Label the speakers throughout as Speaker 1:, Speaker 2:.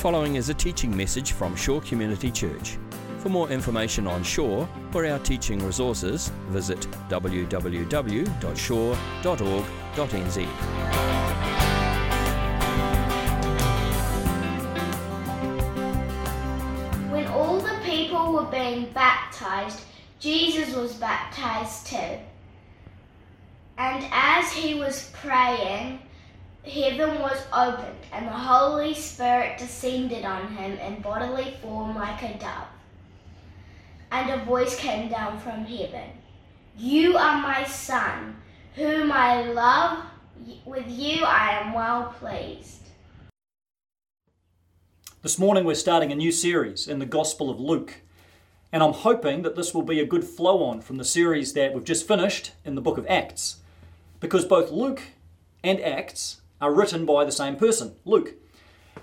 Speaker 1: following is a teaching message from Shore Community Church. For more information on Shore or our teaching resources, visit www.shore.org.nz.
Speaker 2: When all the people were being baptized, Jesus was baptized too. And as he was praying, heaven was opened, and the Holy Spirit descended on him in bodily form like a dove. And a voice came down from heaven You are my Son, whom I love. With you I am well pleased.
Speaker 3: This morning we're starting a new series in the Gospel of Luke. And I'm hoping that this will be a good flow on from the series that we've just finished in the book of Acts. Because both Luke and Acts are written by the same person, Luke.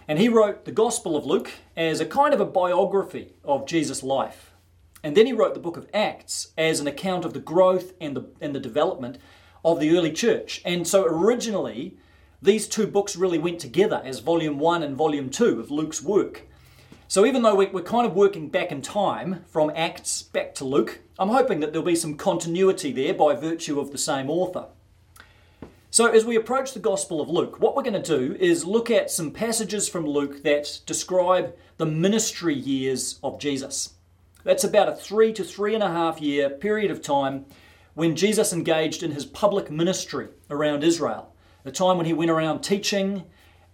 Speaker 3: And he wrote the Gospel of Luke as a kind of a biography of Jesus' life. And then he wrote the book of Acts as an account of the growth and the, and the development of the early church. And so originally, these two books really went together as volume one and volume two of Luke's work. So even though we're kind of working back in time from Acts back to Luke, I'm hoping that there'll be some continuity there by virtue of the same author. So, as we approach the Gospel of Luke, what we're going to do is look at some passages from Luke that describe the ministry years of Jesus. That's about a three to three and a half year period of time when Jesus engaged in his public ministry around Israel, the time when he went around teaching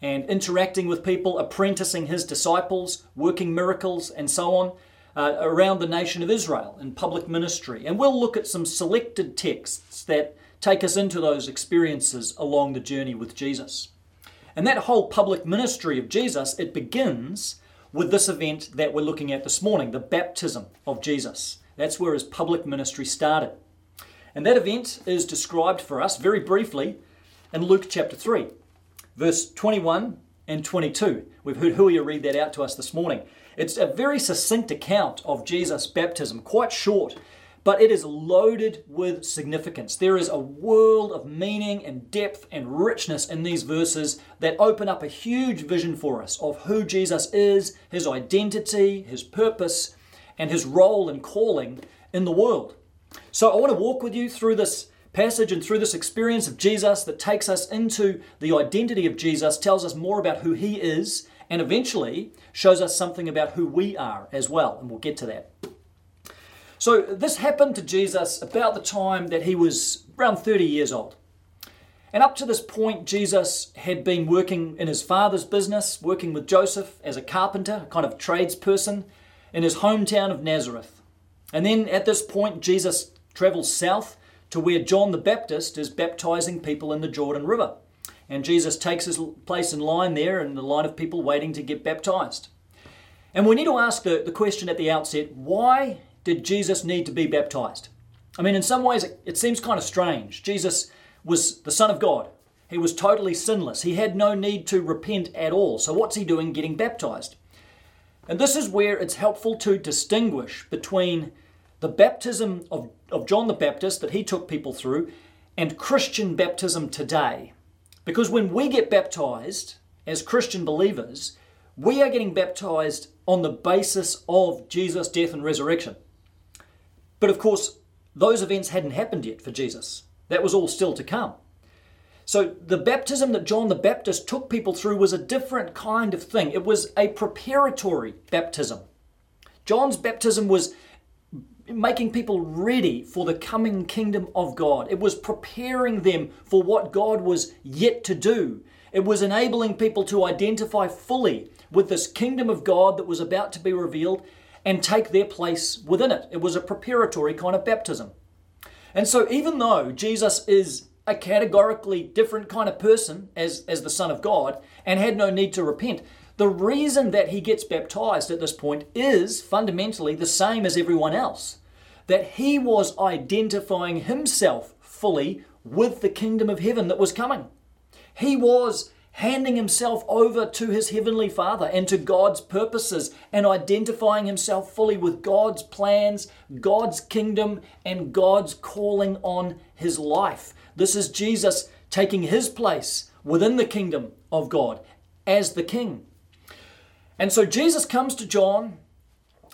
Speaker 3: and interacting with people, apprenticing his disciples, working miracles, and so on. Uh, around the nation of Israel in public ministry. And we'll look at some selected texts that take us into those experiences along the journey with Jesus. And that whole public ministry of Jesus, it begins with this event that we're looking at this morning, the baptism of Jesus. That's where his public ministry started. And that event is described for us very briefly in Luke chapter 3, verse 21 and 22. We've heard Huia read that out to us this morning. It's a very succinct account of Jesus' baptism, quite short, but it is loaded with significance. There is a world of meaning and depth and richness in these verses that open up a huge vision for us of who Jesus is, his identity, his purpose, and his role and calling in the world. So I want to walk with you through this passage and through this experience of Jesus that takes us into the identity of Jesus, tells us more about who he is, and eventually shows us something about who we are as well. And we'll get to that. So, this happened to Jesus about the time that he was around 30 years old. And up to this point, Jesus had been working in his father's business, working with Joseph as a carpenter, a kind of tradesperson, in his hometown of Nazareth. And then at this point, Jesus travels south to where John the Baptist is baptizing people in the Jordan River. And Jesus takes his place in line there in the line of people waiting to get baptized. And we need to ask the, the question at the outset why did Jesus need to be baptized? I mean, in some ways, it, seems kind of strange. Jesus was the Son of God. He was totally sinless. He had no need to repent at all. So, what's he doing getting baptized? And this is where it's helpful to distinguish between the baptism of, of John the Baptist that he took people through and Christian baptism today. Because when we get baptized as Christian believers, we are getting baptized on the basis of Jesus' death and resurrection. But of course, those events hadn't happened yet for Jesus. That was all still to come. So the baptism that John the Baptist took people through was a different kind of thing. It was a preparatory baptism. John's baptism was making people ready for the coming kingdom of God. It was preparing them for what God was yet to do. It was enabling people to identify fully with this kingdom of God that was about to be revealed and take their place within it. It was a preparatory kind of baptism. And so, even though Jesus is a categorically different kind of person as, as the Son of God and had no need to repent, the reason that he gets baptized at this point is fundamentally the same as everyone else that he was identifying himself fully with the kingdom of heaven that was coming. He was handing himself over to his heavenly Father and to God's purposes and identifying himself fully with God's plans, God's kingdom, and God's calling on his life. This is Jesus taking his place within the kingdom of God as the king. And so Jesus comes to John,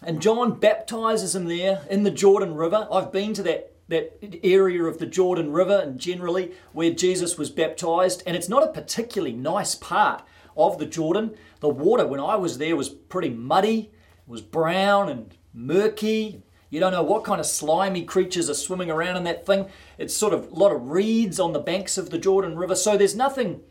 Speaker 3: and John baptizes him there in the Jordan River. I've been to that, that area of the Jordan River and generally where Jesus was baptized, and it's not a particularly nice part of the Jordan. The water, when I was there, was pretty muddy, it was brown and murky. You don't know what kind of slimy creatures are swimming around in that thing. It's sort of a lot of reeds on the banks of the Jordan River. So there's nothing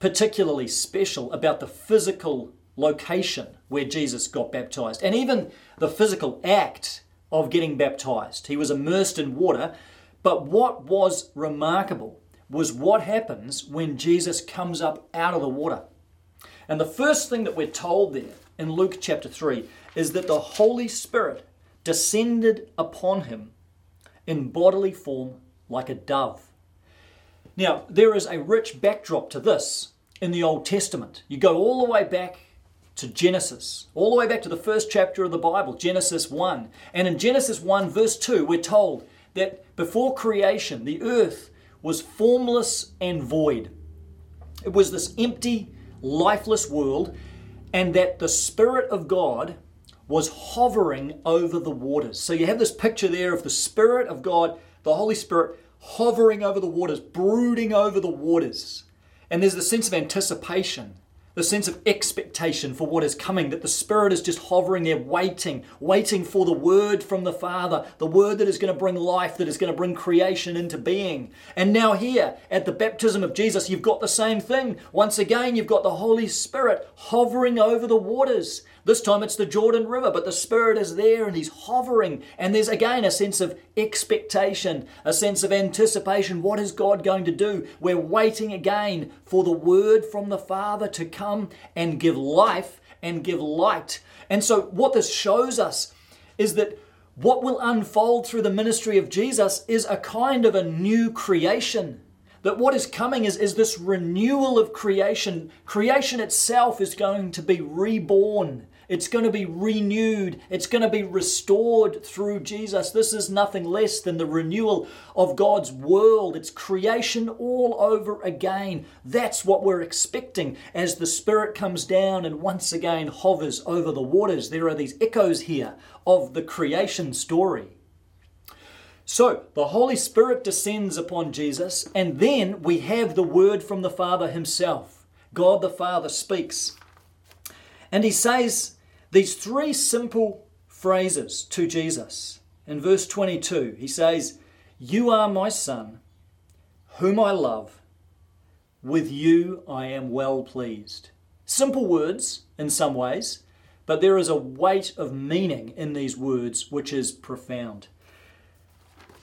Speaker 3: particularly special about the physical location where Jesus got baptized. And even the physical act of getting baptized. He was immersed in water. But what was remarkable was what happens when Jesus comes up out of the water. And the first thing that we're told there in Luke chapter 3 is that the Holy Spirit descended upon him in bodily form like a dove. Now, there is a rich backdrop to this in the Old Testament. You go all the way back to Genesis, all the way back to the first chapter of the Bible, Genesis 1. And in Genesis 1, verse 2, we're told that before creation, the earth was formless and void. It was this empty, lifeless world, and that the Spirit of God was hovering over the waters. So you have this picture there of the Spirit of God, the Holy Spirit, hovering over the waters, brooding over the waters. And there's the sense of anticipation, the sense of expectation for what is coming, that the Spirit is just hovering there, waiting, waiting for the word from the Father, the word that is going to bring life, that is going to bring creation into being. And now, here at the baptism of Jesus, you've got the same thing. Once again, you've got the Holy Spirit hovering over the waters. This time it's the Jordan River, but the Spirit is there and He's hovering. And there's again a sense of expectation, a sense of anticipation. What is God going to do? We're waiting again for the word from the Father to come and give life and give light. And so, what this shows us is that what will unfold through the ministry of Jesus is a kind of a new creation. That what is coming is, is this renewal of creation. Creation itself is going to be reborn. It's going to be renewed. It's going to be restored through Jesus. This is nothing less than the renewal of God's world. It's creation all over again. That's what we're expecting as the Spirit comes down and once again hovers over the waters. There are these echoes here of the creation story. So, the Holy Spirit descends upon Jesus, and then we have the word from the Father Himself. God the Father speaks. And He says these three simple phrases to Jesus. In verse 22, he says, You are my son, whom I love. With you I am well pleased. Simple words in some ways, but there is a weight of meaning in these words which is profound.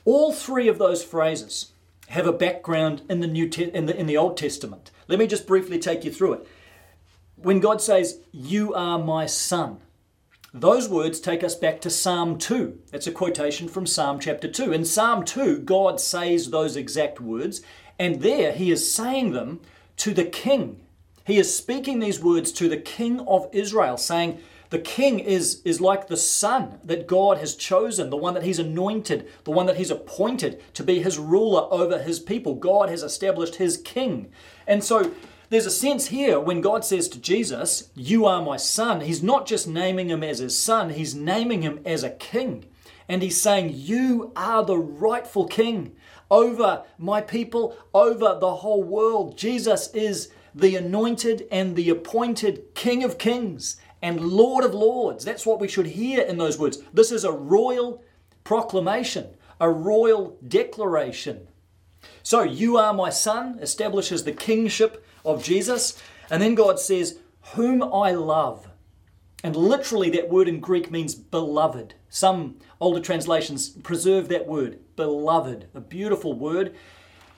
Speaker 3: All three of those phrases have a background in the New Te- in the in the Old Testament. Let me just briefly take you through it when God says, You are my son, those words take us back to Psalm 2. That's a quotation from Psalm chapter 2. In Psalm 2, God says those exact words, and there he is saying them to the king. He is speaking these words to the king of Israel, saying, the king is, is like the son that God has chosen, the one that he's anointed, the one that he's appointed to be his ruler over his people. God has established his king. And so there's a sense here when God says to Jesus, You are my son, he's not just naming him as his son, he's naming him as a king. And he's saying, You are the rightful king over my people, over the whole world. Jesus is the anointed and the appointed King of kings and Lord of lords. That's what we should hear in those words. This is a royal proclamation, a royal declaration. So, you are my son establishes the kingship of Jesus. And then God says, Whom I love. And literally, that word in Greek means beloved. Some older translations preserve that word, beloved, a beautiful word.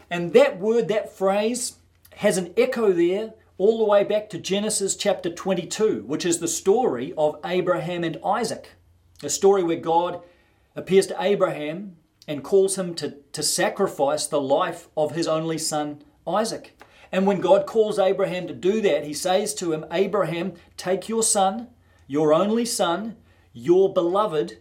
Speaker 3: And that word, that phrase, has an echo there all the way back to Genesis chapter 22, which is the story of Abraham and Isaac. A story where God appears to Abraham and calls him to, to sacrifice the life of his only son, Isaac. And when God calls Abraham to do that, he says to him, Abraham, take your son, your only son, your beloved,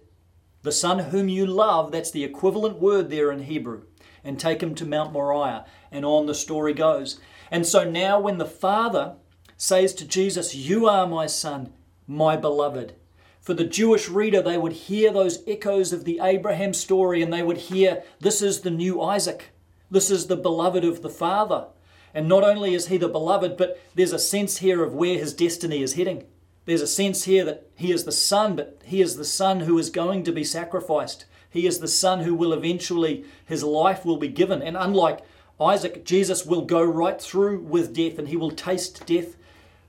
Speaker 3: the son whom you love, that's the equivalent word there in Hebrew, and take him to Mount Moriah. And on the story goes. And so now, when the Father says to Jesus, You are my son, my beloved. For the Jewish reader, they would hear those echoes of the Abraham story and they would hear, This is the new Isaac. This is the beloved of the Father. And not only is he the beloved, but there's a sense here of where his destiny is heading. There's a sense here that he is the son, but he is the son who is going to be sacrificed. He is the son who will eventually, his life will be given. And unlike Isaac, Jesus will go right through with death and he will taste death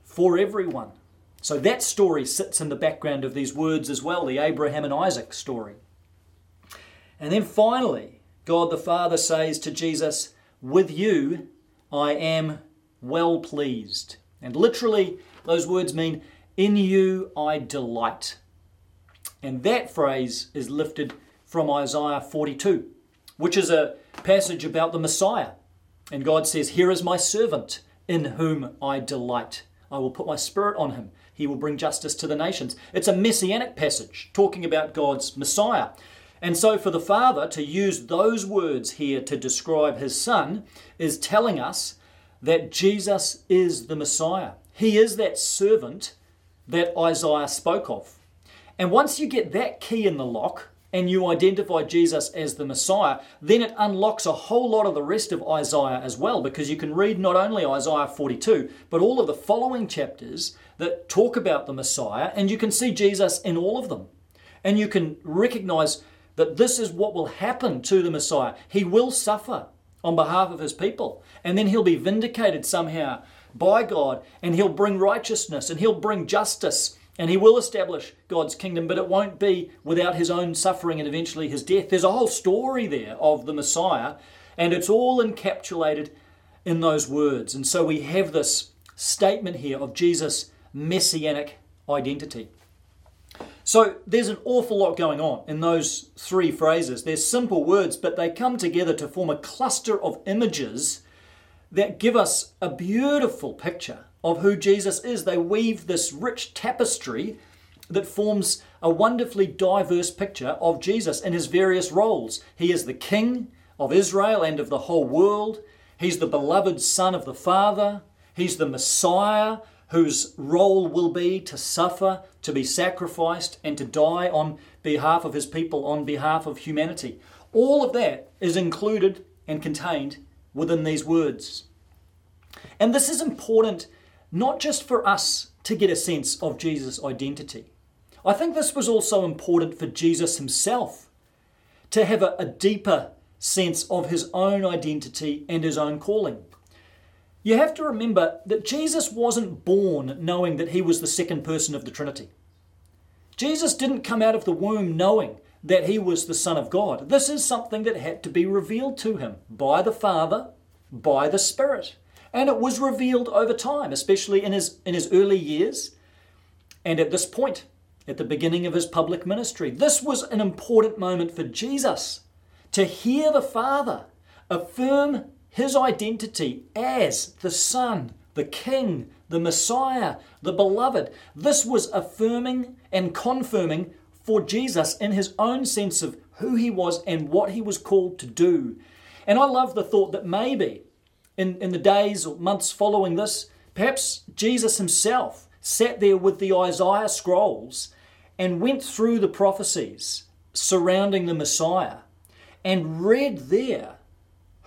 Speaker 3: for everyone. So that story sits in the background of these words as well, the Abraham and Isaac story. And then finally, God the Father says to Jesus, With you I am well pleased. And literally, those words mean, In you I delight. And that phrase is lifted from Isaiah 42, which is a passage about the Messiah. And God says, Here is my servant in whom I delight. I will put my spirit on him. He will bring justice to the nations. It's a messianic passage talking about God's Messiah. And so, for the Father to use those words here to describe his Son is telling us that Jesus is the Messiah. He is that servant that Isaiah spoke of. And once you get that key in the lock, and you identify Jesus as the Messiah, then it unlocks a whole lot of the rest of Isaiah as well, because you can read not only Isaiah 42, but all of the following chapters that talk about the Messiah, and you can see Jesus in all of them. And you can recognize that this is what will happen to the Messiah. He will suffer on behalf of his people, and then he'll be vindicated somehow by God, and he'll bring righteousness, and he'll bring justice and he will establish God's kingdom, but it won't be without his own suffering and eventually his death. There's a whole story there of the Messiah, and it's all encapsulated in those words. And so we have this statement here of Jesus' messianic identity. So there's an awful lot going on in those three phrases. They're simple words, but they come together to form a cluster of images that give us a beautiful picture of who Jesus is. They weave this rich tapestry that forms a wonderfully diverse picture of Jesus in his various roles. He is the King of Israel and of the whole world. He's the beloved Son of the Father. He's the Messiah whose role will be to suffer, to be sacrificed, and to die on behalf of his people, on behalf of humanity. All of that is included and contained within these words. And this is important not just for us to get a sense of Jesus' identity. I think this was also important for Jesus himself to have a, a deeper sense of his own identity and his own calling. You have to remember that Jesus wasn't born knowing that he was the second person of the Trinity. Jesus didn't come out of the womb knowing that he was the Son of God. This is something that had to be revealed to him by the Father, by the Spirit. And it was revealed over time, especially in his, in his early years and at this point, at the beginning of his public ministry. This was an important moment for Jesus to hear the Father affirm his identity as the Son, the King, the Messiah, the Beloved. This was affirming and confirming for Jesus in his own sense of who he was and what he was called to do. And I love the thought that maybe in, in the days or months following this, perhaps Jesus himself sat there with the Isaiah scrolls and went through the prophecies surrounding the Messiah and read there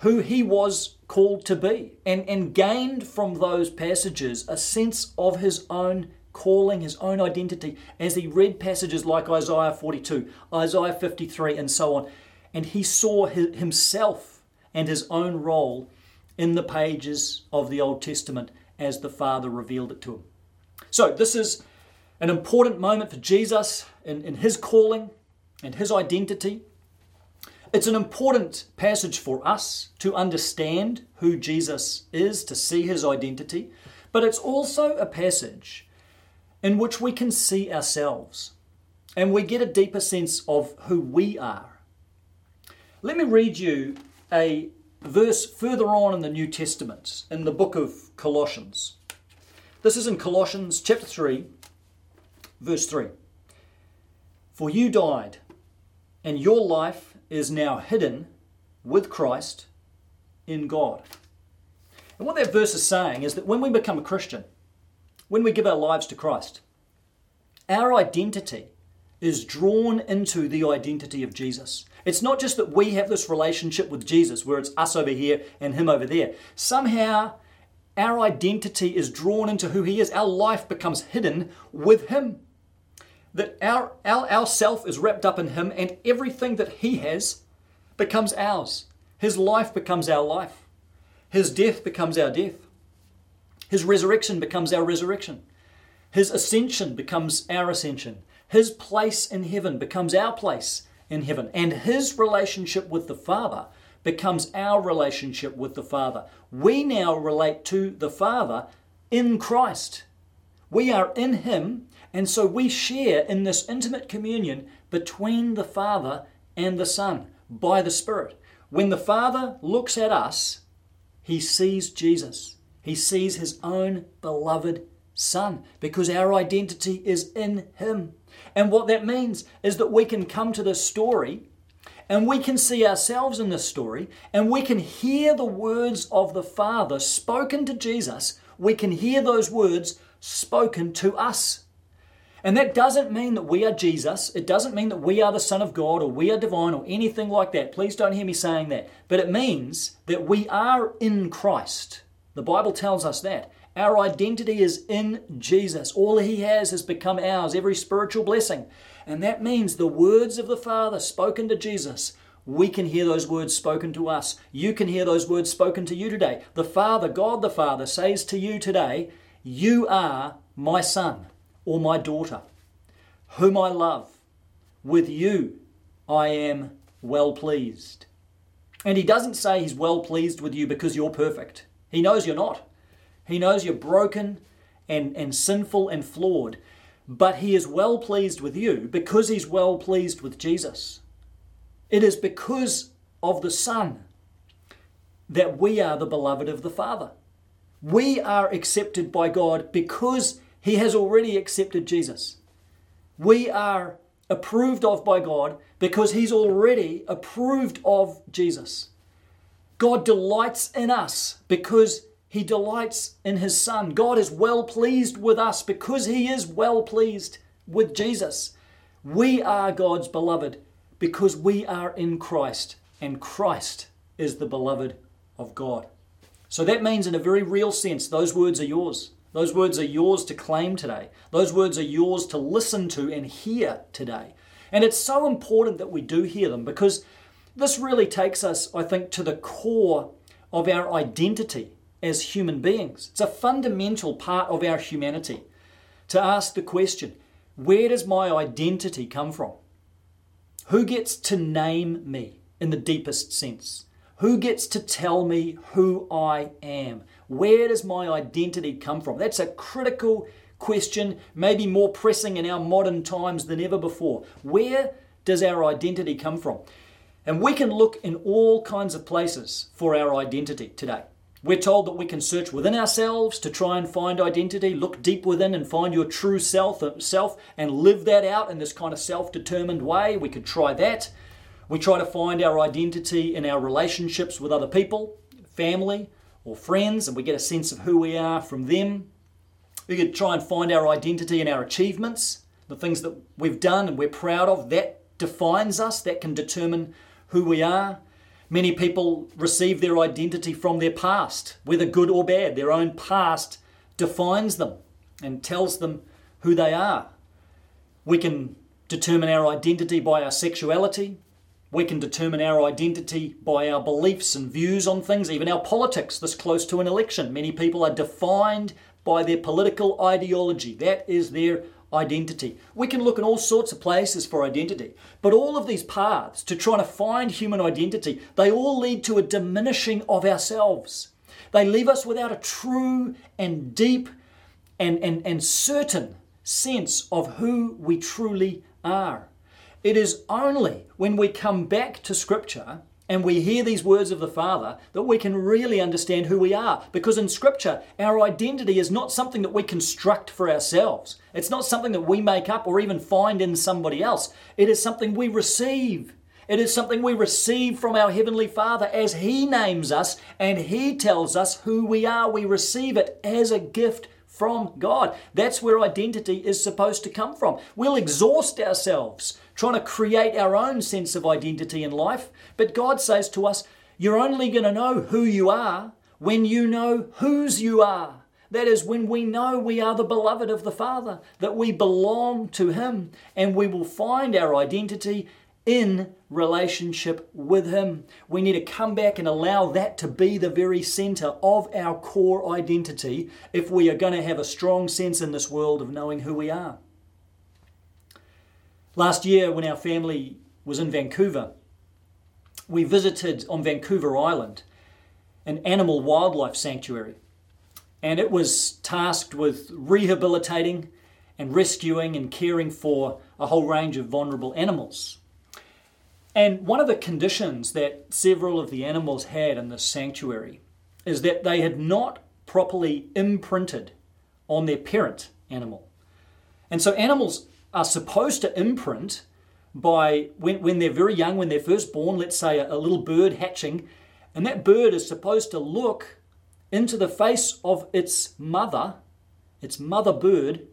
Speaker 3: who he was called to be and, and gained from those passages a sense of his own calling, his own identity as he read passages like Isaiah 42, Isaiah 53, and so on. And he saw himself and his own role in the pages of the Old Testament as the Father revealed it to him. So, this is an important moment for Jesus in, in his calling and his identity. It's an important passage for us to understand who Jesus is, to see his identity, but it's also a passage in which we can see ourselves and we get a deeper sense of who we are. Let me read you a verse further on in the New Testament, in the book of Colossians. This is in Colossians chapter 3, verse 3. For you died, and your life is now hidden with Christ in God. And what that verse is saying is that when we become a Christian, when we give our lives to Christ, our identity is drawn into the identity of Jesus. It's not just that we have this relationship with Jesus where it's us over here and him over there. Somehow, our identity is drawn into who he is. Our life becomes hidden with him. That our, our, our self is wrapped up in him, and everything that he has becomes ours. His life becomes our life. His death becomes our death. His resurrection becomes our resurrection. His ascension becomes our ascension. His place in heaven becomes our place in heaven. And his relationship with the Father becomes our relationship with the Father. We now relate to the Father in Christ. We are in him, and so we share in this intimate communion between the Father and the Son by the Spirit. When the Father looks at us, he sees Jesus. He sees his own beloved Son because our identity is in him. And what that means is that we can come to this story and we can see ourselves in this story and we can hear the words of the Father spoken to Jesus. We can hear those words spoken to us. And that doesn't mean that we are Jesus. It doesn't mean that we are the Son of God or we are divine or anything like that. Please don't hear me saying that. But it means that we are in Christ. The Bible tells us that. Our identity is in Jesus. All He has has become ours, every spiritual blessing. And that means the words of the Father spoken to Jesus, we can hear those words spoken to us. You can hear those words spoken to you today. The Father, God the Father, says to you today, You are my Son or my daughter, whom I love. With you I am well pleased. And He doesn't say He's well pleased with you because you're perfect. He knows you're not. He knows you're broken and, and sinful and flawed, but He is well pleased with you because He's well pleased with Jesus. It is because of the Son that we are the beloved of the Father. We are accepted by God because He has already accepted Jesus. We are approved of by God because He's already approved of Jesus. God delights in us because he delights in his Son. God is well pleased with us because he is well pleased with Jesus. We are God's beloved because we are in Christ, and Christ is the beloved of God. So that means, in a very real sense, those words are yours. Those words are yours to claim today. Those words are yours to listen to and hear today. And it's so important that we do hear them because this really takes us, I think, to the core of our identity as human beings. It's a fundamental part of our humanity to ask the question where does my identity come from? Who gets to name me in the deepest sense? Who gets to tell me who I am? Where does my identity come from? That's a critical question, maybe more pressing in our modern times than ever before. Where does our identity come from? And we can look in all kinds of places for our identity today. We're told that we can search within ourselves to try and find identity, look deep within and find your true self, self and live that out in this kind of self-determined way. We could try that. We try to find our identity in our relationships with other people, family, or friends, and we get a sense of who we are from them. We could try and find our identity in our achievements, the things that we've done and we're proud of. That defines us, that can determine who we are. Many people receive their identity from their past, whether good or bad. Their own past defines them and tells them who they are. We can determine our identity by our sexuality. We can determine our identity by our beliefs and views on things, even our politics, this close to an election. Many people are defined by their political ideology. That is their identity. We can look in all sorts of places for identity, but all of these paths to trying to find human identity, they all lead to a diminishing of ourselves. They leave us without a true and deep and, and, and certain sense of who we truly are. It is only when we come back to Scripture and we hear these words of the Father, that we can really understand who we are. Because in Scripture, our identity is not something that we construct for ourselves. It's not something that we make up or even find in somebody else. It is something we receive. It is something we receive from our Heavenly Father as He names us and He tells us who we are. We receive it as a gift from God. That's where identity is supposed to come from. We'll exhaust ourselves trying to create our own sense of identity in life, but God says to us, You're only going to know who you are when you know whose you are. That is, when we know we are the beloved of the Father, that we belong to Him, and we will find our identity in relationship with Him. We need to come back and allow that to be the very center of our core identity if we are going to have a strong sense in this world of knowing who we are. Last year, when our family was in Vancouver, we visited on Vancouver Island an animal wildlife sanctuary and it was tasked with rehabilitating and rescuing and caring for a whole range of vulnerable animals. And one of the conditions that several of the animals had in this sanctuary is that they had not properly imprinted on their parent animal. And so animals are supposed to imprint by when, when they're very young, when they're first born, let's say a, a little bird hatching, and that bird is supposed to look into the face of its mother, its mother bird,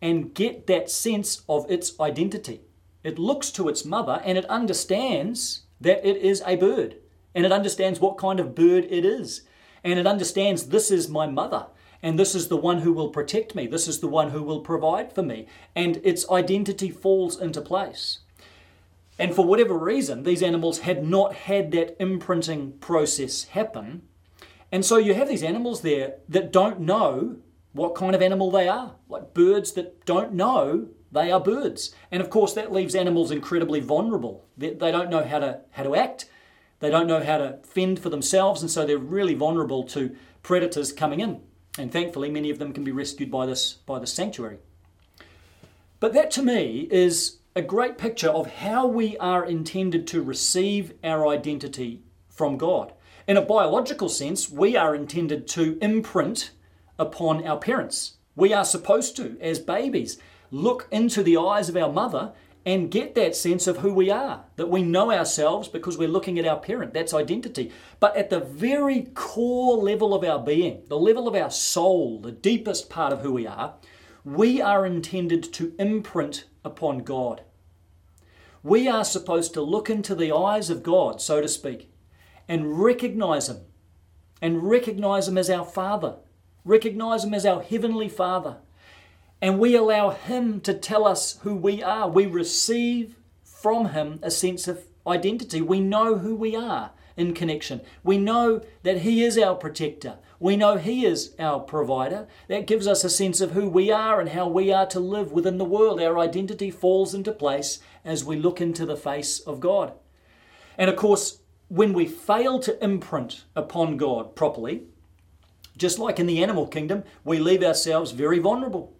Speaker 3: and get that sense of its identity. It looks to its mother and it understands that it is a bird. And it understands what kind of bird it is. And it understands this is my mother. And this is the one who will protect me. This is the one who will provide for me. And its identity falls into place. And for whatever reason, these animals had not had that imprinting process happen. And so you have these animals there that don't know what kind of animal they are, like birds that don't know they are birds. And of course, that leaves animals incredibly vulnerable. They, they don't know how to, how to act, they don't know how to fend for themselves, and so they're really vulnerable to predators coming in. And thankfully, many of them can be rescued by this, by this sanctuary. But that to me is a great picture of how we are intended to receive our identity from God. In a biological sense, we are intended to imprint upon our parents. We are supposed to, as babies, look into the eyes of our mother and get that sense of who we are, that we know ourselves because we're looking at our parent. That's identity. But at the very core level of our being, the level of our soul, the deepest part of who we are, we are intended to imprint upon God. We are supposed to look into the eyes of God, so to speak, and recognize Him, and recognize Him as our Father, recognize Him as our Heavenly Father. And we allow Him to tell us who we are. We receive from Him a sense of identity. We know who we are in connection. We know that He is our protector. We know He is our provider. That gives us a sense of who we are and how we are to live within the world. Our identity falls into place as we look into the face of God. And of course, when we fail to imprint upon God properly, just like in the animal kingdom, we leave ourselves very vulnerable.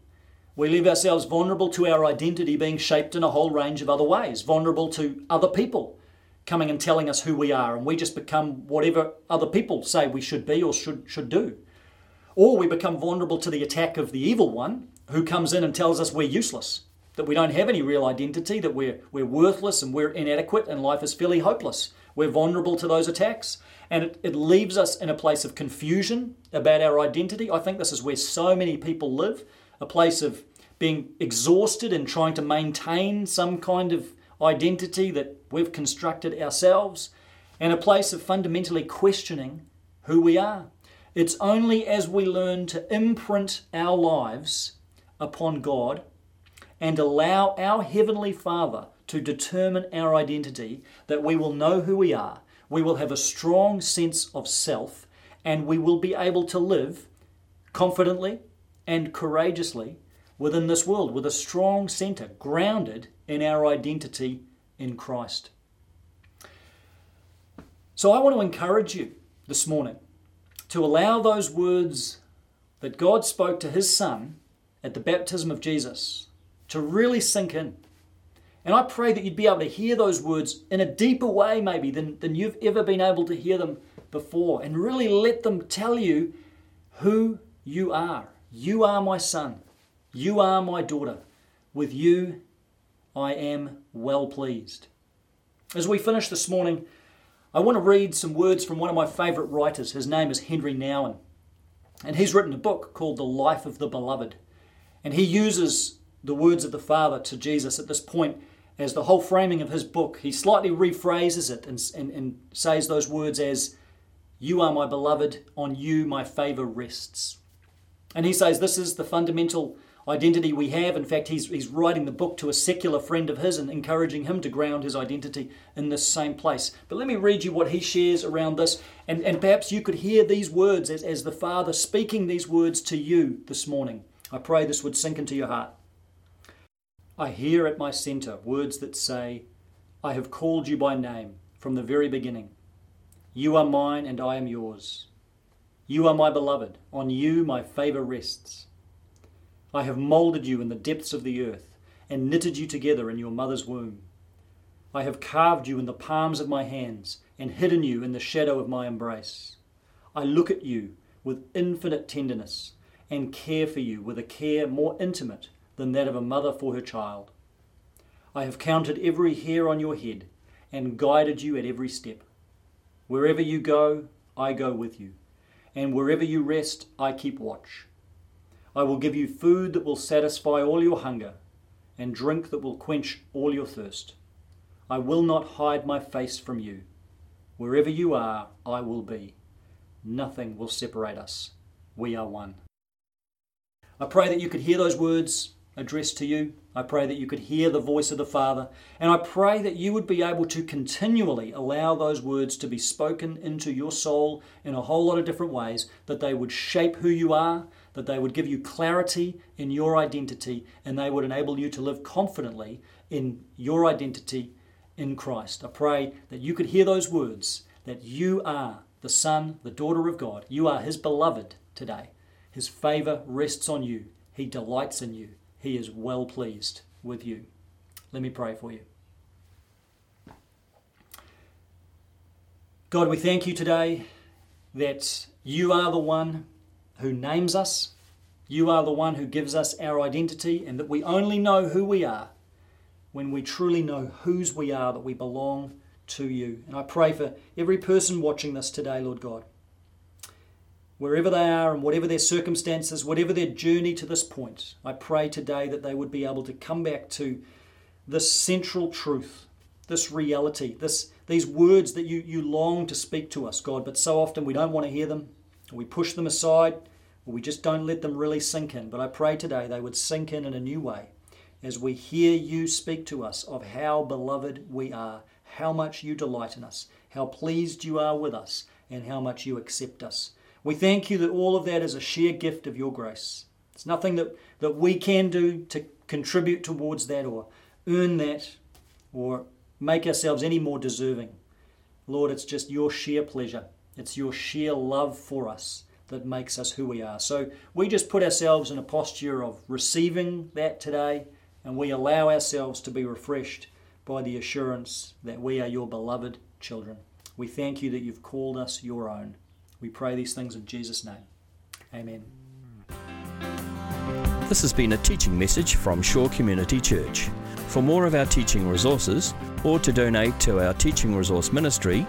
Speaker 3: We leave ourselves vulnerable to our identity being shaped in a whole range of other ways, vulnerable to other people coming and telling us who we are, and we just become whatever other people say we should be or should, should do. Or we become vulnerable to the attack of the evil one who comes in and tells us we're useless, that we don't have any real identity, that we're, we're worthless and we're inadequate and life is fairly hopeless. We're vulnerable to those attacks, and it, it leaves us in a place of confusion about our identity. I think this is where so many people live a place of being exhausted and trying to maintain some kind of identity that we've constructed ourselves, and a place of fundamentally questioning who we are. It's only as we learn to imprint our lives upon God and allow our Heavenly Father to determine our identity that we will know who we are, we will have a strong sense of self, and we will be able to live confidently and courageously within this world with a strong centre grounded in our identity in Christ. So I want to encourage you this morning to allow those words that God spoke to his son at the baptism of Jesus to really sink in. And I pray that you'd be able to hear those words in a deeper way, maybe, than, than you've ever been able to hear them before, and really let them tell you who you are. You are my son. You are my daughter. With you, I am well pleased. As we finish this morning, I want to read some words from one of my favourite writers. His name is Henri Nouwen. And he's written a book called The Life of the Beloved. And he uses the words of the Father to Jesus at this point as the whole framing of his book. He slightly rephrases it and, and, and says those words as, You are my beloved, on you my favour rests. And he says this is the fundamental identity we have. In fact, he's, he's writing the book to a secular friend of his and encouraging him to ground his identity in this same place. But let me read you what he shares around this, and, and perhaps you could hear these words as, as the Father speaking these words to you this morning. I pray this would sink into your heart. I hear at my centre words that say, I have called you by name from the very beginning. You are mine and I am yours. You are my beloved, on you my favour rests. I have moulded you in the depths of the earth and knitted you together in your mother's womb. I have carved you in the palms of my hands and hidden you in the shadow of my embrace. I look at you with infinite tenderness and care for you with a care more intimate than that of a mother for her child. I have counted every hair on your head and guided you at every step. Wherever you go, I go with you, and wherever you rest, I keep watch. I will give you food that will satisfy all your hunger, and drink that will quench all your thirst. I will not hide my face from you. Wherever you are, I will be. Nothing will separate us. We are one. I pray that you could hear those words addressed to you. I pray that you could hear the voice of the Father. And I pray that you would be able to continually allow those words to be spoken into your soul in a whole lot of different ways, that they would shape who you are, that they would give you clarity in your identity and they would enable you to live confidently in your identity in Christ. I pray that you could hear those words that you are the son, the daughter of God. You are his beloved today. His favor rests on you. He delights in you. He is well pleased with you. Let me pray for you. God, we thank you today that you are the one who names us. You are the one who gives us our identity, and that we only know who we are when we truly know whose we are, that we belong to you. And I pray for every person watching this today, Lord God. Wherever they are and whatever their circumstances, whatever their journey to this point, I pray today that they would be able to come back to this central truth, this reality, this, these words that you, you long to speak to us, God, but so often we don't want to hear them. We push them aside we just don't let them really sink in. But I pray today they would sink in in a new way as we hear you speak to us of how beloved we are, how much you delight in us, how pleased you are with us, and how much you accept us. We thank you that all of that is a sheer gift of your grace. It's nothing that, that we can do to contribute towards that or earn that or make ourselves any more deserving. Lord, it's just your sheer pleasure. It's your sheer love for us that makes us who we are. So we just put ourselves in a posture of receiving that today, and we allow ourselves to be refreshed by the assurance that we are your beloved children. We thank you that you've called us your own. We pray these things in Jesus' name. Amen.
Speaker 1: This has been a teaching message from Shore Community Church. For more of our teaching resources, or to donate to our teaching resource ministry,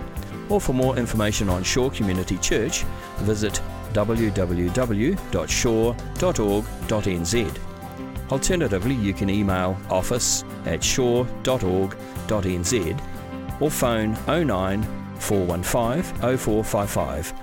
Speaker 1: or for more information on Shore Community Church, visit www.shore.org.nz. Alternatively, you can email office at shore.org.nz or phone 09 415 0455.